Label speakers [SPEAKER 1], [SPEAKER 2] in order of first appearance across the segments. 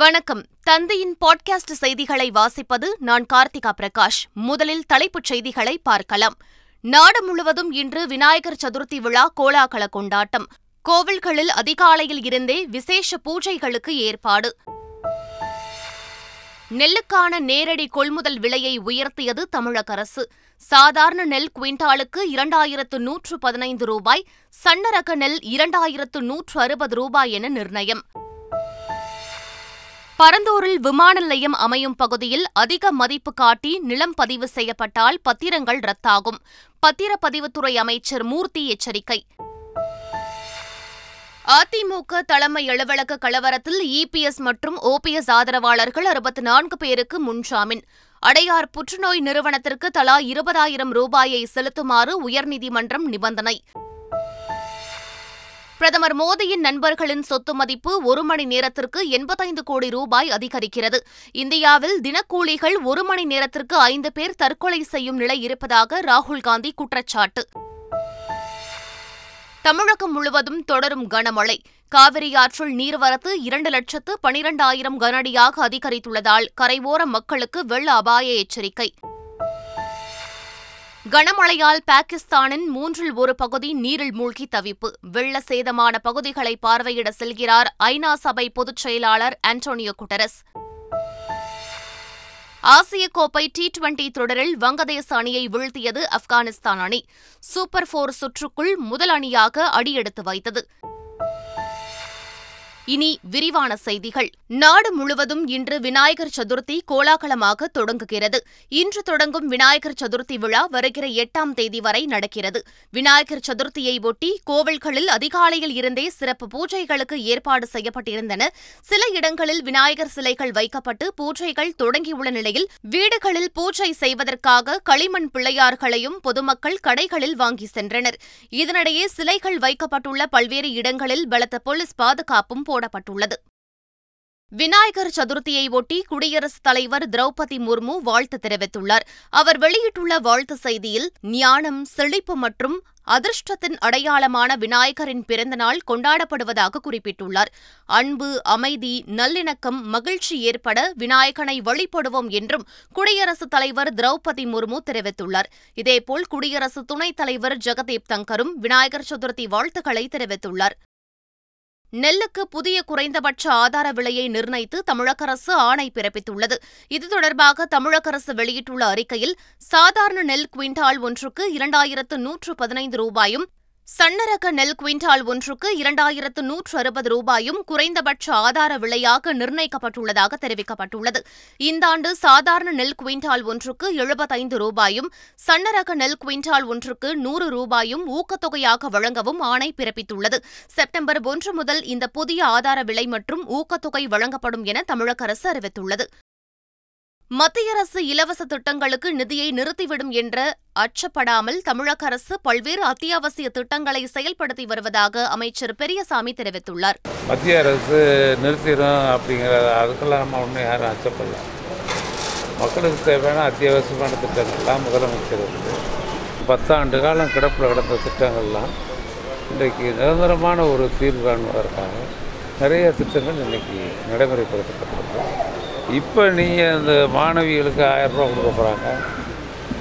[SPEAKER 1] வணக்கம் தந்தையின் பாட்காஸ்ட் செய்திகளை வாசிப்பது நான் கார்த்திகா பிரகாஷ் முதலில் தலைப்புச் செய்திகளை பார்க்கலாம் நாடு முழுவதும் இன்று விநாயகர் சதுர்த்தி விழா கோலாகல கொண்டாட்டம் கோவில்களில் அதிகாலையில் இருந்தே விசேஷ பூஜைகளுக்கு ஏற்பாடு நெல்லுக்கான நேரடி கொள்முதல் விலையை உயர்த்தியது தமிழக அரசு சாதாரண நெல் குவிண்டாலுக்கு இரண்டாயிரத்து நூற்று பதினைந்து ரூபாய் சன்னரக நெல் இரண்டாயிரத்து நூற்று அறுபது ரூபாய் என நிர்ணயம் பரந்தூரில் விமான நிலையம் அமையும் பகுதியில் அதிக மதிப்பு காட்டி நிலம் பதிவு செய்யப்பட்டால் பத்திரங்கள் ரத்தாகும் பத்திரப்பதிவுத்துறை அமைச்சர் மூர்த்தி எச்சரிக்கை அதிமுக தலைமை அலுவலக கலவரத்தில் இபிஎஸ் மற்றும் ஓபிஎஸ் ஆதரவாளர்கள் அறுபத்தி நான்கு பேருக்கு முன்ஜாமீன் அடையார் புற்றுநோய் நிறுவனத்திற்கு தலா இருபதாயிரம் ரூபாயை செலுத்துமாறு உயர்நீதிமன்றம் நிபந்தனை பிரதமர் மோடியின் நண்பர்களின் சொத்து மதிப்பு ஒரு மணி நேரத்திற்கு எண்பத்தைந்து கோடி ரூபாய் அதிகரிக்கிறது இந்தியாவில் தினக்கூலிகள் ஒரு மணி நேரத்திற்கு ஐந்து பேர் தற்கொலை செய்யும் நிலை இருப்பதாக ராகுல் காந்தி குற்றச்சாட்டு தமிழகம் முழுவதும் தொடரும் கனமழை காவிரி ஆற்றில் நீர்வரத்து இரண்டு லட்சத்து பனிரெண்டாயிரம் கனஅடியாக அதிகரித்துள்ளதால் கரையோர மக்களுக்கு வெள்ள அபாய எச்சரிக்கை கனமழையால் பாகிஸ்தானின் மூன்றில் ஒரு பகுதி நீரில் மூழ்கி தவிப்பு வெள்ள சேதமான பகுதிகளை பார்வையிட செல்கிறார் ஐநா சபை பொதுச் செயலாளர் ஆண்டோனியோ குட்டரஸ் ஆசிய கோப்பை டி டுவெண்டி தொடரில் வங்கதேச அணியை வீழ்த்தியது ஆப்கானிஸ்தான் அணி சூப்பர் போர் சுற்றுக்குள் முதல் அணியாக அடியெடுத்து வைத்தது இனி விரிவான செய்திகள் நாடு முழுவதும் இன்று விநாயகர் சதுர்த்தி கோலாகலமாக தொடங்குகிறது இன்று தொடங்கும் விநாயகர் சதுர்த்தி விழா வருகிற எட்டாம் தேதி வரை நடக்கிறது விநாயகர் சதுர்த்தியை ஒட்டி கோவில்களில் அதிகாலையில் இருந்தே சிறப்பு பூஜைகளுக்கு ஏற்பாடு செய்யப்பட்டிருந்தன சில இடங்களில் விநாயகர் சிலைகள் வைக்கப்பட்டு பூஜைகள் தொடங்கியுள்ள நிலையில் வீடுகளில் பூஜை செய்வதற்காக களிமண் பிள்ளையார்களையும் பொதுமக்கள் கடைகளில் வாங்கி சென்றனர் இதனிடையே சிலைகள் வைக்கப்பட்டுள்ள பல்வேறு இடங்களில் பலத்த போலீஸ் பாதுகாப்பும் போ போடப்பட்டுள்ளது விநாயகர் சதுர்த்தியை ஒட்டி குடியரசுத் தலைவர் திரௌபதி முர்மு வாழ்த்து தெரிவித்துள்ளார் அவர் வெளியிட்டுள்ள வாழ்த்து செய்தியில் ஞானம் செழிப்பு மற்றும் அதிர்ஷ்டத்தின் அடையாளமான விநாயகரின் பிறந்தநாள் கொண்டாடப்படுவதாக குறிப்பிட்டுள்ளார் அன்பு அமைதி நல்லிணக்கம் மகிழ்ச்சி ஏற்பட விநாயகனை வழிபடுவோம் என்றும் குடியரசுத் தலைவர் திரௌபதி முர்மு தெரிவித்துள்ளார் இதேபோல் குடியரசு துணைத் தலைவர் ஜெகதீப் தங்கரும் விநாயகர் சதுர்த்தி வாழ்த்துக்களை தெரிவித்துள்ளார் நெல்லுக்கு புதிய குறைந்தபட்ச ஆதார விலையை நிர்ணயித்து தமிழக அரசு ஆணை பிறப்பித்துள்ளது இது தொடர்பாக தமிழக அரசு வெளியிட்டுள்ள அறிக்கையில் சாதாரண நெல் குவிண்டால் ஒன்றுக்கு இரண்டாயிரத்து நூற்று பதினைந்து ரூபாயும் சன்னரக நெல் குவிண்டால் ஒன்றுக்கு இரண்டாயிரத்து நூற்று அறுபது ரூபாயும் குறைந்தபட்ச ஆதார விலையாக நிர்ணயிக்கப்பட்டுள்ளதாக தெரிவிக்கப்பட்டுள்ளது இந்த ஆண்டு சாதாரண நெல் குவிண்டால் ஒன்றுக்கு எழுபத்தைந்து ரூபாயும் சன்னரக நெல் குவிண்டால் ஒன்றுக்கு நூறு ரூபாயும் ஊக்கத்தொகையாக வழங்கவும் ஆணை பிறப்பித்துள்ளது செப்டம்பர் ஒன்று முதல் இந்த புதிய ஆதார விலை மற்றும் ஊக்கத்தொகை வழங்கப்படும் என தமிழக அரசு அறிவித்துள்ளது மத்திய அரசு இலவச திட்டங்களுக்கு நிதியை நிறுத்திவிடும் என்ற அச்சப்படாமல் தமிழக அரசு பல்வேறு அத்தியாவசிய திட்டங்களை செயல்படுத்தி வருவதாக அமைச்சர் பெரியசாமி தெரிவித்துள்ளார் மத்திய
[SPEAKER 2] அரசு நிறுத்திடும் அப்படிங்கிற அதுக்கெல்லாம் நம்ம ஒன்றும் யாரும் அச்சப்படல மக்களுக்கு தேவையான அத்தியாவசியமான திட்டங்கள்லாம் முதலமைச்சர் இருக்குது பத்தாண்டு காலம் கிடப்பில் கிடந்த திட்டங்கள்லாம் இன்றைக்கு நிரந்தரமான ஒரு தீர்வு காண்பதற்காக நிறைய திட்டங்கள் இன்றைக்கி நடைமுறைப்படுத்தப்பட்டிருக்கு இப்போ நீங்கள் அந்த மாணவிகளுக்கு ஆயிரம் ரூபா கொடுக்க போகிறாங்க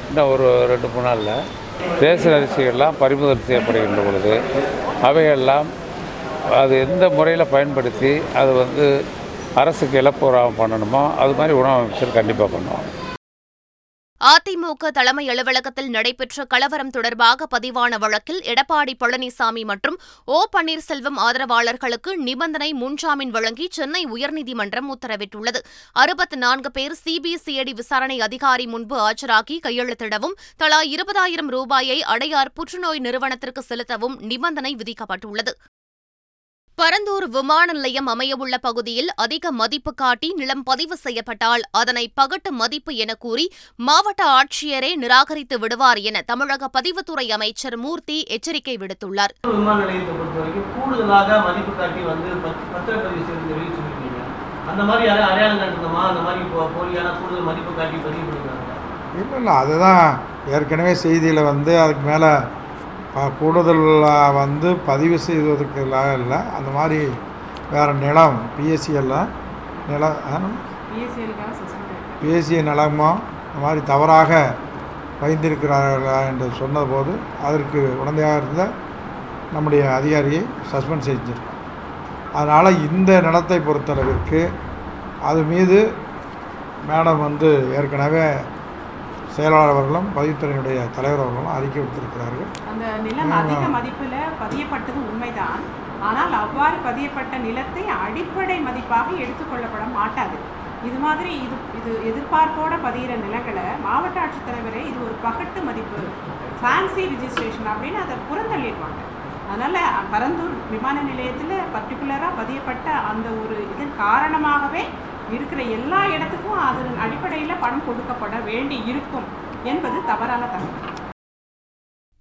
[SPEAKER 2] இன்னும் ஒரு ரெண்டு மூணு நாளில் ரேஷன் அரிசிகள்லாம் பறிமுதல் செய்யப்படுகின்ற பொழுது அவையெல்லாம் அது எந்த முறையில் பயன்படுத்தி அது வந்து அரசுக்கு இழப்புறாமல் பண்ணணுமோ அது மாதிரி உணவு அமைச்சர் கண்டிப்பாக பண்ணுவோம்
[SPEAKER 1] அதிமுக தலைமை அலுவலகத்தில் நடைபெற்ற கலவரம் தொடர்பாக பதிவான வழக்கில் எடப்பாடி பழனிசாமி மற்றும் ஓ பன்னீர்செல்வம் ஆதரவாளர்களுக்கு நிபந்தனை முன்ஜாமீன் வழங்கி சென்னை உயர்நீதிமன்றம் உத்தரவிட்டுள்ளது அறுபத்தி நான்கு பேர் சிபிசிஐடி விசாரணை அதிகாரி முன்பு ஆஜராகி கையெழுத்திடவும் தலா இருபதாயிரம் ரூபாயை அடையார் புற்றுநோய் நிறுவனத்திற்கு செலுத்தவும் நிபந்தனை விதிக்கப்பட்டுள்ளது பரந்தூர் விமான நிலையம் அமையவுள்ள பகுதியில் அதிக மதிப்பு காட்டி நிலம் பதிவு செய்யப்பட்டால் அதனை பகட்டு மதிப்பு என கூறி மாவட்ட ஆட்சியரே நிராகரித்து விடுவார் என தமிழக பதிவுத்துறை அமைச்சர் மூர்த்தி எச்சரிக்கை விடுத்துள்ளார் இல்லை அதுதான்
[SPEAKER 2] ஏற்கனவே செய்தியில் வந்து அதுக்கு மேலே கூடுதலாக வந்து பதிவு செய்வதற்கு இல்லை அந்த மாதிரி வேறு நிலம் பிஎஸ்சியெல்லாம் நிலம் பிஎஸ்சி நிலமோ இந்த மாதிரி தவறாக பயந்திருக்கிறார்களா என்று சொன்னபோது அதற்கு உடந்தையாக இருந்த நம்முடைய அதிகாரியை சஸ்பெண்ட் செஞ்சிருக்கோம் அதனால் இந்த நிலத்தை பொறுத்தளவிற்கு அது மீது மேடம் வந்து ஏற்கனவே செயலாளர் அவர்களும் பதிவுத்துறையினுடைய தலைவர் அவர்களும் அறிக்கை விடுத்திருக்கிறார்கள்
[SPEAKER 3] அந்த நிலம் அதிக மதிப்பில் பதியப்பட்டது உண்மைதான் ஆனால் அவ்வாறு பதியப்பட்ட நிலத்தை அடிப்படை மதிப்பாக எடுத்துக்கொள்ளப்பட மாட்டாது இது மாதிரி இது இது எதிர்பார்ப்போட பதிகிற நிலங்களை மாவட்ட ஆட்சித்தலைவரே இது ஒரு பகட்டு மதிப்பு ஃபேன்சி ரிஜிஸ்ட்ரேஷன் அப்படின்னு அதை புறந்தள்ளிடுவாங்க அதனால் பரந்தூர் விமான நிலையத்தில் பர்டிகுலராக பதியப்பட்ட அந்த ஒரு இதன் காரணமாகவே இருக்கிற எல்லா இடத்துக்கும் அதன் அடிப்படையில் பணம் கொடுக்கப்பட வேண்டி
[SPEAKER 1] இருக்கும் என்பது தவறான தகவல்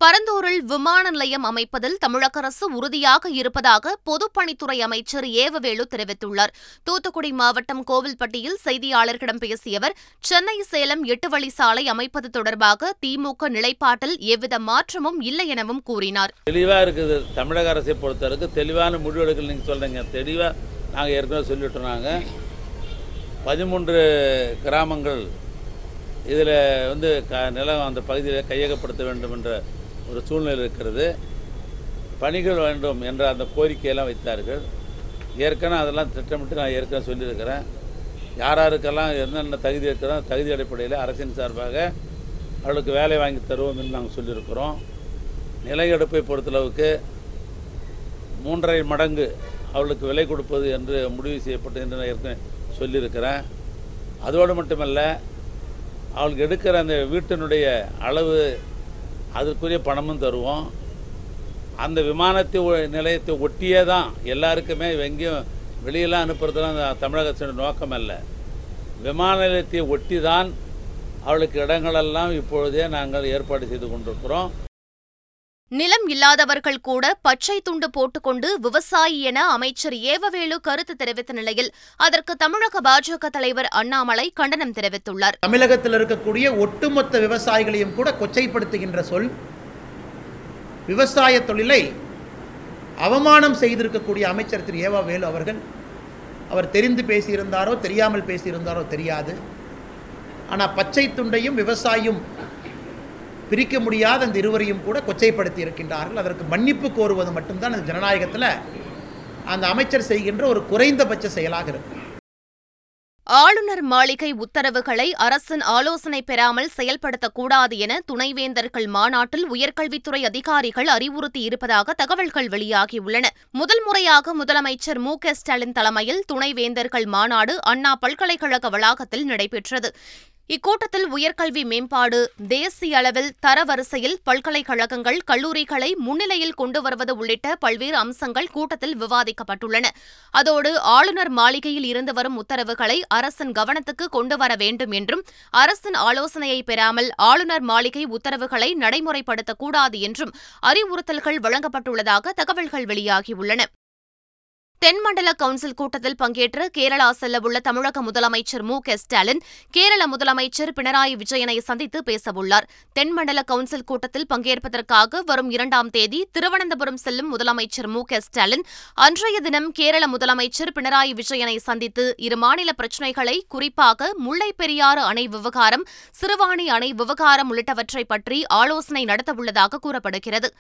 [SPEAKER 1] பரந்தூரில் விமான நிலையம் அமைப்பதில் தமிழக அரசு உறுதியாக இருப்பதாக பொதுப்பணித்துறை அமைச்சர் ஏவவேலு தெரிவித்துள்ளார் தூத்துக்குடி மாவட்டம் கோவில்பட்டியில் செய்தியாளர்களிடம் பேசிய அவர் சென்னை சேலம் எட்டு வழி சாலை அமைப்பது தொடர்பாக திமுக நிலைப்பாட்டில் எவ்வித மாற்றமும் இல்லை எனவும் கூறினார் தெளிவா இருக்குது தமிழக அரசை பொறுத்தவரைக்கும் தெளிவான முடிவெடுக்கல் நீங்க சொல்றீங்க தெளிவா நாங்க ஏற்கனவே சொல்லிட்டு
[SPEAKER 4] பதிமூன்று கிராமங்கள் இதில் வந்து க நிலம் அந்த பகுதியில் கையகப்படுத்த வேண்டும் என்ற ஒரு சூழ்நிலை இருக்கிறது பணிகள் வேண்டும் என்ற அந்த கோரிக்கையெல்லாம் வைத்தார்கள் ஏற்கனவே அதெல்லாம் திட்டமிட்டு நான் ஏற்கனவே சொல்லியிருக்கிறேன் யார் யாருக்கெல்லாம் என்னென்ன தகுதி இருக்கிறோ தகுதி அடிப்படையில் அரசின் சார்பாக அவளுக்கு வேலை வாங்கி தருவோம் என்று நாங்கள் சொல்லியிருக்கிறோம் நிலை எடுப்பை பொறுத்தளவுக்கு மூன்றரை மடங்கு அவளுக்கு விலை கொடுப்பது என்று முடிவு செய்யப்பட்டது என்று நான் ஏற்கனவே சொல்லியிருக்கிறேன் அதோடு மட்டுமல்ல அவளுக்கு எடுக்கிற அந்த வீட்டினுடைய அளவு அதற்குரிய பணமும் தருவோம் அந்த விமானத்தை நிலையத்தை ஒட்டியே தான் எல்லாருக்குமே எங்கேயும் வெளியெல்லாம் அனுப்புறதுலாம் தமிழக அரசின் நோக்கம் அல்ல விமான நிலையத்தை ஒட்டி தான் அவளுக்கு இடங்களெல்லாம் இப்பொழுதே நாங்கள் ஏற்பாடு செய்து கொண்டிருக்கிறோம்
[SPEAKER 1] நிலம் இல்லாதவர்கள் கூட பச்சை துண்டு போட்டுக்கொண்டு விவசாயி என அமைச்சர் ஏவவேலு கருத்து தெரிவித்த நிலையில் அதற்கு தமிழக பாஜக தலைவர் அண்ணாமலை கண்டனம் தெரிவித்துள்ளார்
[SPEAKER 5] தமிழகத்தில் இருக்கக்கூடிய ஒட்டுமொத்த விவசாயிகளையும் கூட கொச்சைப்படுத்துகின்ற சொல் விவசாய தொழிலை அவமானம் செய்திருக்கக்கூடிய அமைச்சர் திரு ஏவவேலு அவர்கள் அவர் தெரிந்து பேசியிருந்தாரோ தெரியாமல் பேசியிருந்தாரோ தெரியாது ஆனால் பச்சை துண்டையும் விவசாயியும் பிரிக்க முடியாத அந்த இருவரையும் கூட கொச்சைப்படுத்தி இருக்கின்றார்கள் அதற்கு மன்னிப்பு கோருவது மட்டும்தான் அந்த ஜனநாயகத்தில் அந்த அமைச்சர் செய்கின்ற ஒரு குறைந்தபட்ச செயலாக இருக்கும் ஆளுநர்
[SPEAKER 1] மாளிகை உத்தரவுகளை அரசின் ஆலோசனை பெறாமல் செயல்படுத்தக்கூடாது என துணைவேந்தர்கள் மாநாட்டில் உயர்கல்வித்துறை அதிகாரிகள் அறிவுறுத்தியிருப்பதாக தகவல்கள் வெளியாகியுள்ளன முதல் முறையாக முதலமைச்சர் மு ஸ்டாலின் தலைமையில் துணைவேந்தர்கள் மாநாடு அண்ணா பல்கலைக்கழக வளாகத்தில் நடைபெற்றது இக்கூட்டத்தில் உயர்கல்வி மேம்பாடு தேசிய அளவில் தரவரிசையில் பல்கலைக்கழகங்கள் கல்லூரிகளை முன்னிலையில் கொண்டு வருவது உள்ளிட்ட பல்வேறு அம்சங்கள் கூட்டத்தில் விவாதிக்கப்பட்டுள்ளன அதோடு ஆளுநர் மாளிகையில் இருந்து வரும் உத்தரவுகளை அரசின் கவனத்துக்கு கொண்டு வர வேண்டும் என்றும் அரசின் ஆலோசனையை பெறாமல் ஆளுநர் மாளிகை உத்தரவுகளை நடைமுறைப்படுத்தக்கூடாது என்றும் அறிவுறுத்தல்கள் வழங்கப்பட்டுள்ளதாக தகவல்கள் வெளியாகியுள்ளன தென்மண்டல கவுன்சில் கூட்டத்தில் பங்கேற்று கேரளா செல்லவுள்ள தமிழக முதலமைச்சர் மு க ஸ்டாலின் கேரள முதலமைச்சர் பினராயி விஜயனை சந்தித்து பேசவுள்ளார் தென்மண்டல கவுன்சில் கூட்டத்தில் பங்கேற்பதற்காக வரும் இரண்டாம் தேதி திருவனந்தபுரம் செல்லும் முதலமைச்சர் மு க ஸ்டாலின் அன்றைய தினம் கேரள முதலமைச்சர் பினராயி விஜயனை சந்தித்து இரு மாநில பிரச்சினைகளை குறிப்பாக முல்லைப் பெரியாறு அணை விவகாரம் சிறுவாணி அணை விவகாரம் உள்ளிட்டவற்றை பற்றி ஆலோசனை நடத்தவுள்ளதாக கூறப்படுகிறது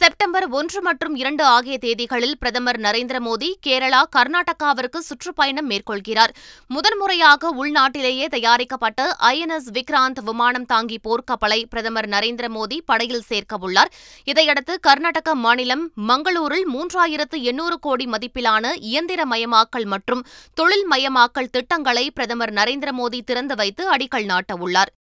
[SPEAKER 1] செப்டம்பர் ஒன்று மற்றும் இரண்டு ஆகிய தேதிகளில் பிரதமர் நரேந்திர மோடி கேரளா கர்நாடகாவிற்கு சுற்றுப்பயணம் மேற்கொள்கிறார் முதன்முறையாக உள்நாட்டிலேயே தயாரிக்கப்பட்ட எஸ் விக்ராந்த் விமானம் தாங்கி போர்க்கப்பலை பிரதமர் நரேந்திர மோடி படையில் சேர்க்கவுள்ளார் இதையடுத்து கர்நாடக மாநிலம் மங்களூரில் மூன்றாயிரத்து எண்ணூறு கோடி மதிப்பிலான இயந்திர மயமாக்கல் மற்றும் தொழில் மயமாக்கல் திட்டங்களை பிரதமர் நரேந்திர மோடி திறந்து வைத்து அடிக்கல் நாட்டவுள்ளார்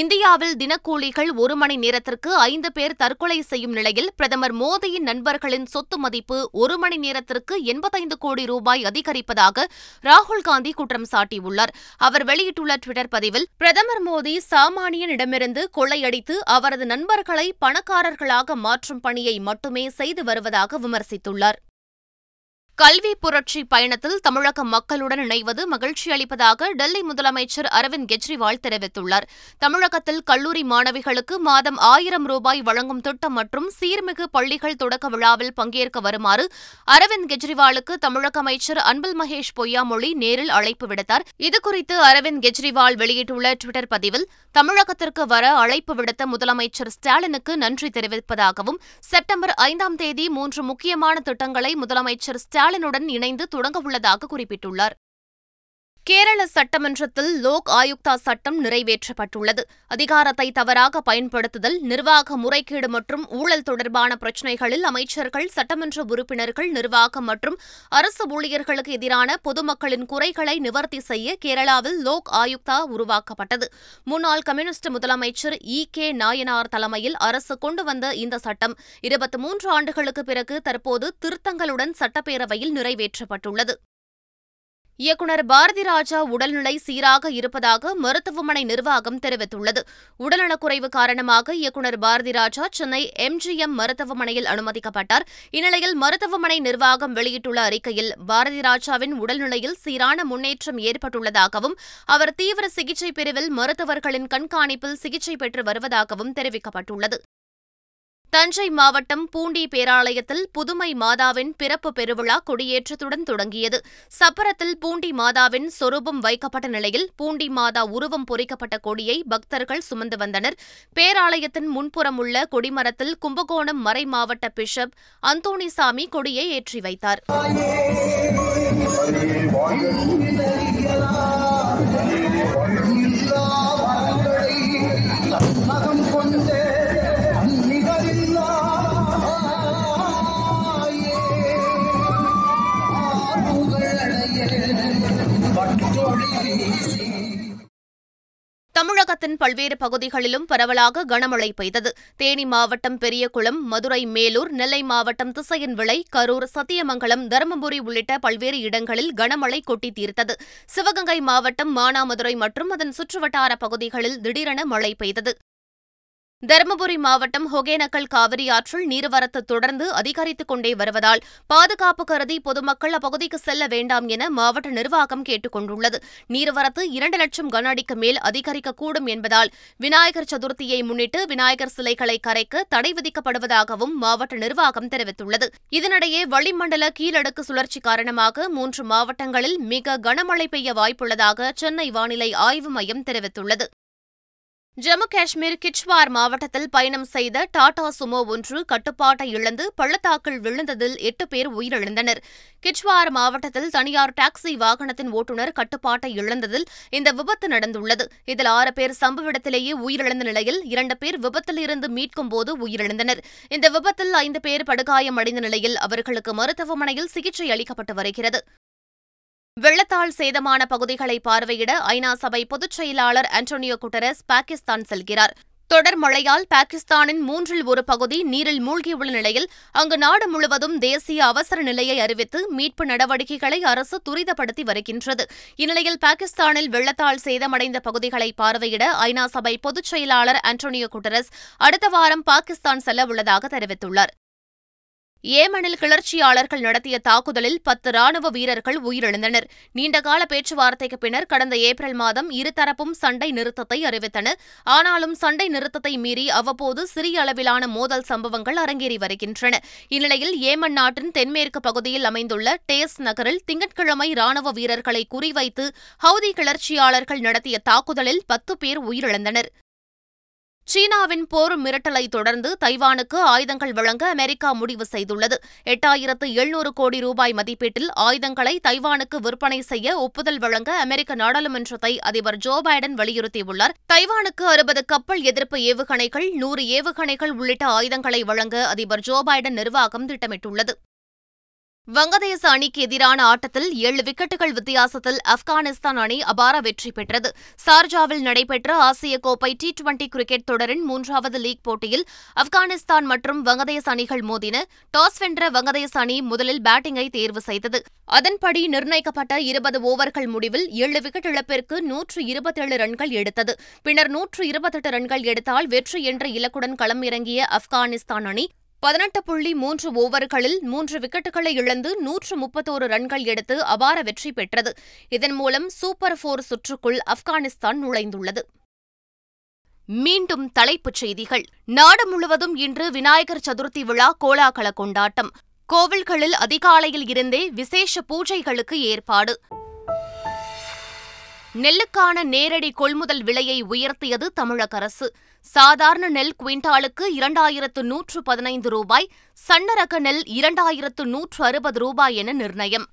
[SPEAKER 1] இந்தியாவில் தினக்கூலிகள் ஒரு மணி நேரத்திற்கு ஐந்து பேர் தற்கொலை செய்யும் நிலையில் பிரதமர் மோடியின் நண்பர்களின் சொத்து மதிப்பு ஒரு மணி நேரத்திற்கு எண்பத்தைந்து கோடி ரூபாய் அதிகரிப்பதாக ராகுல் காந்தி குற்றம் சாட்டியுள்ளார் அவர் வெளியிட்டுள்ள டுவிட்டர் பதிவில் பிரதமர் மோடி சாமானியனிடமிருந்து கொள்ளையடித்து அவரது நண்பர்களை பணக்காரர்களாக மாற்றும் பணியை மட்டுமே செய்து வருவதாக விமர்சித்துள்ளார் கல்வி புரட்சி பயணத்தில் தமிழக மக்களுடன் இணைவது மகிழ்ச்சி அளிப்பதாக டெல்லி முதலமைச்சர் அரவிந்த் கெஜ்ரிவால் தெரிவித்துள்ளார் தமிழகத்தில் கல்லூரி மாணவிகளுக்கு மாதம் ஆயிரம் ரூபாய் வழங்கும் திட்டம் மற்றும் சீர்மிகு பள்ளிகள் தொடக்க விழாவில் பங்கேற்க வருமாறு அரவிந்த் கெஜ்ரிவாலுக்கு தமிழக அமைச்சர் அன்பில் மகேஷ் பொய்யாமொழி நேரில் அழைப்பு விடுத்தார் இதுகுறித்து அரவிந்த் கெஜ்ரிவால் வெளியிட்டுள்ள டுவிட்டர் பதிவில் தமிழகத்திற்கு வர அழைப்பு விடுத்த முதலமைச்சர் ஸ்டாலினுக்கு நன்றி தெரிவிப்பதாகவும் செப்டம்பர் ஐந்தாம் தேதி மூன்று முக்கியமான திட்டங்களை முதலமைச்சர் ஸ்டாலின் ஸ்டாலினுடன் இணைந்து தொடங்கவுள்ளதாக குறிப்பிட்டுள்ளார் கேரள சட்டமன்றத்தில் லோக் ஆயுக்தா சட்டம் நிறைவேற்றப்பட்டுள்ளது அதிகாரத்தை தவறாக பயன்படுத்துதல் நிர்வாக முறைகேடு மற்றும் ஊழல் தொடர்பான பிரச்சினைகளில் அமைச்சர்கள் சட்டமன்ற உறுப்பினர்கள் நிர்வாகம் மற்றும் அரசு ஊழியர்களுக்கு எதிரான பொதுமக்களின் குறைகளை நிவர்த்தி செய்ய கேரளாவில் லோக் ஆயுக்தா உருவாக்கப்பட்டது முன்னாள் கம்யூனிஸ்ட் முதலமைச்சர் இ கே நாயனார் தலைமையில் அரசு கொண்டு வந்த இந்த சட்டம் இருபத்தி மூன்று ஆண்டுகளுக்கு பிறகு தற்போது திருத்தங்களுடன் சட்டப்பேரவையில் நிறைவேற்றப்பட்டுள்ளது இயக்குநர் பாரதி ராஜா உடல்நிலை சீராக இருப்பதாக மருத்துவமனை நிர்வாகம் தெரிவித்துள்ளது உடல்நலக்குறைவு காரணமாக இயக்குநர் பாரதி ராஜா சென்னை எம்ஜிஎம் மருத்துவமனையில் அனுமதிக்கப்பட்டார் இந்நிலையில் மருத்துவமனை நிர்வாகம் வெளியிட்டுள்ள அறிக்கையில் பாரதி ராஜாவின் உடல்நிலையில் சீரான முன்னேற்றம் ஏற்பட்டுள்ளதாகவும் அவர் தீவிர சிகிச்சை பிரிவில் மருத்துவர்களின் கண்காணிப்பில் சிகிச்சை பெற்று வருவதாகவும் தெரிவிக்கப்பட்டுள்ளது தஞ்சை மாவட்டம் பூண்டி பேராலயத்தில் புதுமை மாதாவின் பிறப்பு பெருவிழா கொடியேற்றத்துடன் தொடங்கியது சப்பரத்தில் பூண்டி மாதாவின் சொரூபம் வைக்கப்பட்ட நிலையில் பூண்டி மாதா உருவம் பொறிக்கப்பட்ட கொடியை பக்தர்கள் சுமந்து வந்தனர் பேராலயத்தின் முன்புறம் உள்ள கொடிமரத்தில் கும்பகோணம் மறை மாவட்ட பிஷப் அந்தோணிசாமி கொடியை ஏற்றி வைத்தார் தமிழகத்தின் பல்வேறு பகுதிகளிலும் பரவலாக கனமழை பெய்தது தேனி மாவட்டம் பெரியகுளம் மதுரை மேலூர் நெல்லை மாவட்டம் திசையின் விளை கரூர் சத்தியமங்கலம் தருமபுரி உள்ளிட்ட பல்வேறு இடங்களில் கனமழை கொட்டி தீர்த்தது சிவகங்கை மாவட்டம் மானாமதுரை மற்றும் அதன் சுற்றுவட்டார பகுதிகளில் திடீரென மழை பெய்தது தருமபுரி மாவட்டம் ஒகேனக்கல் காவிரி ஆற்றில் நீர்வரத்து தொடர்ந்து அதிகரித்துக் கொண்டே வருவதால் பாதுகாப்பு கருதி பொதுமக்கள் அப்பகுதிக்கு செல்ல வேண்டாம் என மாவட்ட நிர்வாகம் கேட்டுக் கொண்டுள்ளது நீர்வரத்து இரண்டு லட்சம் கன அடிக்கு மேல் அதிகரிக்கக்கூடும் என்பதால் விநாயகர் சதுர்த்தியை முன்னிட்டு விநாயகர் சிலைகளை கரைக்க தடை விதிக்கப்படுவதாகவும் மாவட்ட நிர்வாகம் தெரிவித்துள்ளது இதனிடையே வளிமண்டல கீழடுக்கு சுழற்சி காரணமாக மூன்று மாவட்டங்களில் மிக கனமழை பெய்ய வாய்ப்புள்ளதாக சென்னை வானிலை ஆய்வு மையம் தெரிவித்துள்ளது ஜம்மு காஷ்மீர் கிச்வார் மாவட்டத்தில் பயணம் செய்த டாடா சுமோ ஒன்று கட்டுப்பாட்டை இழந்து பள்ளத்தாக்கில் விழுந்ததில் எட்டு பேர் உயிரிழந்தனர் கிச்வார் மாவட்டத்தில் தனியார் டாக்ஸி வாகனத்தின் ஓட்டுநர் கட்டுப்பாட்டை இழந்ததில் இந்த விபத்து நடந்துள்ளது இதில் ஆறு பேர் சம்பவ இடத்திலேயே உயிரிழந்த நிலையில் இரண்டு பேர் விபத்திலிருந்து மீட்கும் போது உயிரிழந்தனர் இந்த விபத்தில் ஐந்து பேர் படுகாயமடைந்த நிலையில் அவர்களுக்கு மருத்துவமனையில் சிகிச்சை அளிக்கப்பட்டு வருகிறது வெள்ளத்தால் சேதமான பகுதிகளை பார்வையிட ஐநா சபை பொதுச் செயலாளர் அண்டோனியோ குட்டரஸ் பாகிஸ்தான் செல்கிறார் தொடர் மழையால் பாகிஸ்தானின் மூன்றில் ஒரு பகுதி நீரில் மூழ்கியுள்ள நிலையில் அங்கு நாடு முழுவதும் தேசிய அவசர நிலையை அறிவித்து மீட்பு நடவடிக்கைகளை அரசு துரிதப்படுத்தி வருகின்றது இந்நிலையில் பாகிஸ்தானில் வெள்ளத்தால் சேதமடைந்த பகுதிகளை பார்வையிட ஐநா சபை பொதுச் செயலாளர் அண்டோனியோ குட்டரஸ் அடுத்த வாரம் பாகிஸ்தான் செல்ல உள்ளதாக தெரிவித்துள்ளார் ஏமனில் கிளர்ச்சியாளர்கள் நடத்திய தாக்குதலில் பத்து ராணுவ வீரர்கள் உயிரிழந்தனர் நீண்டகால பேச்சுவார்த்தைக்கு பின்னர் கடந்த ஏப்ரல் மாதம் இருதரப்பும் சண்டை நிறுத்தத்தை அறிவித்தன ஆனாலும் சண்டை நிறுத்தத்தை மீறி அவ்வப்போது சிறிய அளவிலான மோதல் சம்பவங்கள் அரங்கேறி வருகின்றன இந்நிலையில் ஏமன் நாட்டின் தென்மேற்கு பகுதியில் அமைந்துள்ள டேஸ் நகரில் திங்கட்கிழமை ராணுவ வீரர்களை குறிவைத்து ஹவுதி கிளர்ச்சியாளர்கள் நடத்திய தாக்குதலில் பத்து பேர் உயிரிழந்தனர் சீனாவின் போர் மிரட்டலை தொடர்ந்து தைவானுக்கு ஆயுதங்கள் வழங்க அமெரிக்கா முடிவு செய்துள்ளது எட்டாயிரத்து எழுநூறு கோடி ரூபாய் மதிப்பீட்டில் ஆயுதங்களை தைவானுக்கு விற்பனை செய்ய ஒப்புதல் வழங்க அமெரிக்க நாடாளுமன்றத்தை அதிபர் ஜோ பைடன் வலியுறுத்தியுள்ளார் தைவானுக்கு அறுபது கப்பல் எதிர்ப்பு ஏவுகணைகள் நூறு ஏவுகணைகள் உள்ளிட்ட ஆயுதங்களை வழங்க அதிபர் ஜோ பைடன் நிர்வாகம் திட்டமிட்டுள்ளது வங்கதேச அணிக்கு எதிரான ஆட்டத்தில் ஏழு விக்கெட்டுகள் வித்தியாசத்தில் ஆப்கானிஸ்தான் அணி அபார வெற்றி பெற்றது சார்ஜாவில் நடைபெற்ற ஆசிய கோப்பை டி டுவெண்டி கிரிக்கெட் தொடரின் மூன்றாவது லீக் போட்டியில் ஆப்கானிஸ்தான் மற்றும் வங்கதேச அணிகள் மோதின டாஸ் வென்ற வங்கதேச அணி முதலில் பேட்டிங்கை தேர்வு செய்தது அதன்படி நிர்ணயிக்கப்பட்ட இருபது ஓவர்கள் முடிவில் ஏழு விக்கெட் இழப்பிற்கு நூற்று இருபத்தேழு ரன்கள் எடுத்தது பின்னர் நூற்று இருபத்தெட்டு ரன்கள் எடுத்தால் வெற்றி என்ற இலக்குடன் களம் இறங்கிய ஆப்கானிஸ்தான் அணி பதினெட்டு புள்ளி மூன்று ஓவர்களில் மூன்று விக்கெட்டுகளை இழந்து நூற்று முப்பத்தோரு ரன்கள் எடுத்து அபார வெற்றி பெற்றது இதன் மூலம் சூப்பர் போர் சுற்றுக்குள் ஆப்கானிஸ்தான் நுழைந்துள்ளது மீண்டும் தலைப்புச் செய்திகள் நாடு முழுவதும் இன்று விநாயகர் சதுர்த்தி விழா கோலாகல கொண்டாட்டம் கோவில்களில் அதிகாலையில் இருந்தே விசேஷ பூஜைகளுக்கு ஏற்பாடு நெல்லுக்கான நேரடி கொள்முதல் விலையை உயர்த்தியது தமிழக அரசு சாதாரண நெல் குவிண்டாலுக்கு இரண்டாயிரத்து நூற்று பதினைந்து ரூபாய் சன்னரக நெல் இரண்டாயிரத்து நூற்று அறுபது ரூபாய் என நிர்ணயம்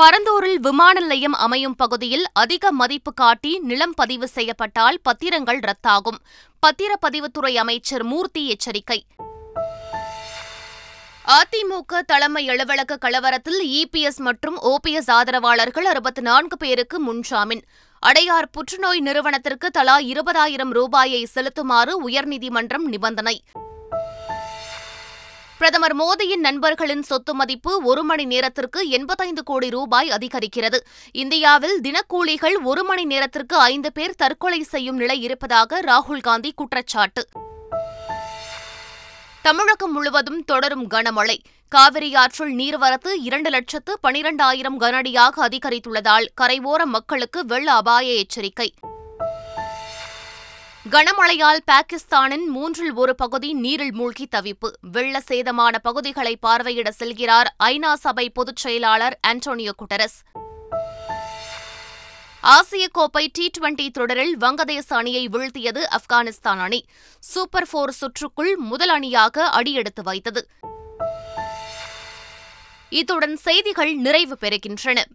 [SPEAKER 1] பரந்தூரில் விமான நிலையம் அமையும் பகுதியில் அதிக மதிப்பு காட்டி நிலம் பதிவு செய்யப்பட்டால் பத்திரங்கள் ரத்தாகும் பத்திரப்பதிவுத்துறை அமைச்சர் மூர்த்தி எச்சரிக்கை அதிமுக தலைமை அலுவலக கலவரத்தில் இபிஎஸ் மற்றும் ஓபிஎஸ் ஆதரவாளர்கள் அறுபத்தி நான்கு பேருக்கு முன்ஜாமீன் அடையார் புற்றுநோய் நிறுவனத்திற்கு தலா இருபதாயிரம் ரூபாயை செலுத்துமாறு உயர்நீதிமன்றம் நிபந்தனை பிரதமர் மோடியின் நண்பர்களின் சொத்து மதிப்பு ஒரு மணி நேரத்திற்கு எண்பத்தைந்து கோடி ரூபாய் அதிகரிக்கிறது இந்தியாவில் தினக்கூலிகள் ஒரு மணி நேரத்திற்கு ஐந்து பேர் தற்கொலை செய்யும் நிலை இருப்பதாக ராகுல்காந்தி குற்றச்சாட்டு தமிழகம் முழுவதும் தொடரும் கனமழை காவிரி ஆற்றில் நீர்வரத்து இரண்டு லட்சத்து பனிரெண்டாயிரம் கனஅடியாக அதிகரித்துள்ளதால் கரையோர மக்களுக்கு வெள்ள அபாய எச்சரிக்கை கனமழையால் பாகிஸ்தானின் மூன்றில் ஒரு பகுதி நீரில் மூழ்கி தவிப்பு வெள்ள சேதமான பகுதிகளை பார்வையிட செல்கிறார் ஐநா சபை பொதுச் செயலாளர் ஆண்டோனியோ குட்டரஸ் ஆசிய கோப்பை டி டுவெண்டி தொடரில் வங்கதேச அணியை வீழ்த்தியது ஆப்கானிஸ்தான் அணி சூப்பர் போர் சுற்றுக்குள் முதல் அணியாக அடியெடுத்து வைத்தது இத்துடன் செய்திகள் நிறைவு பெறுகின்றன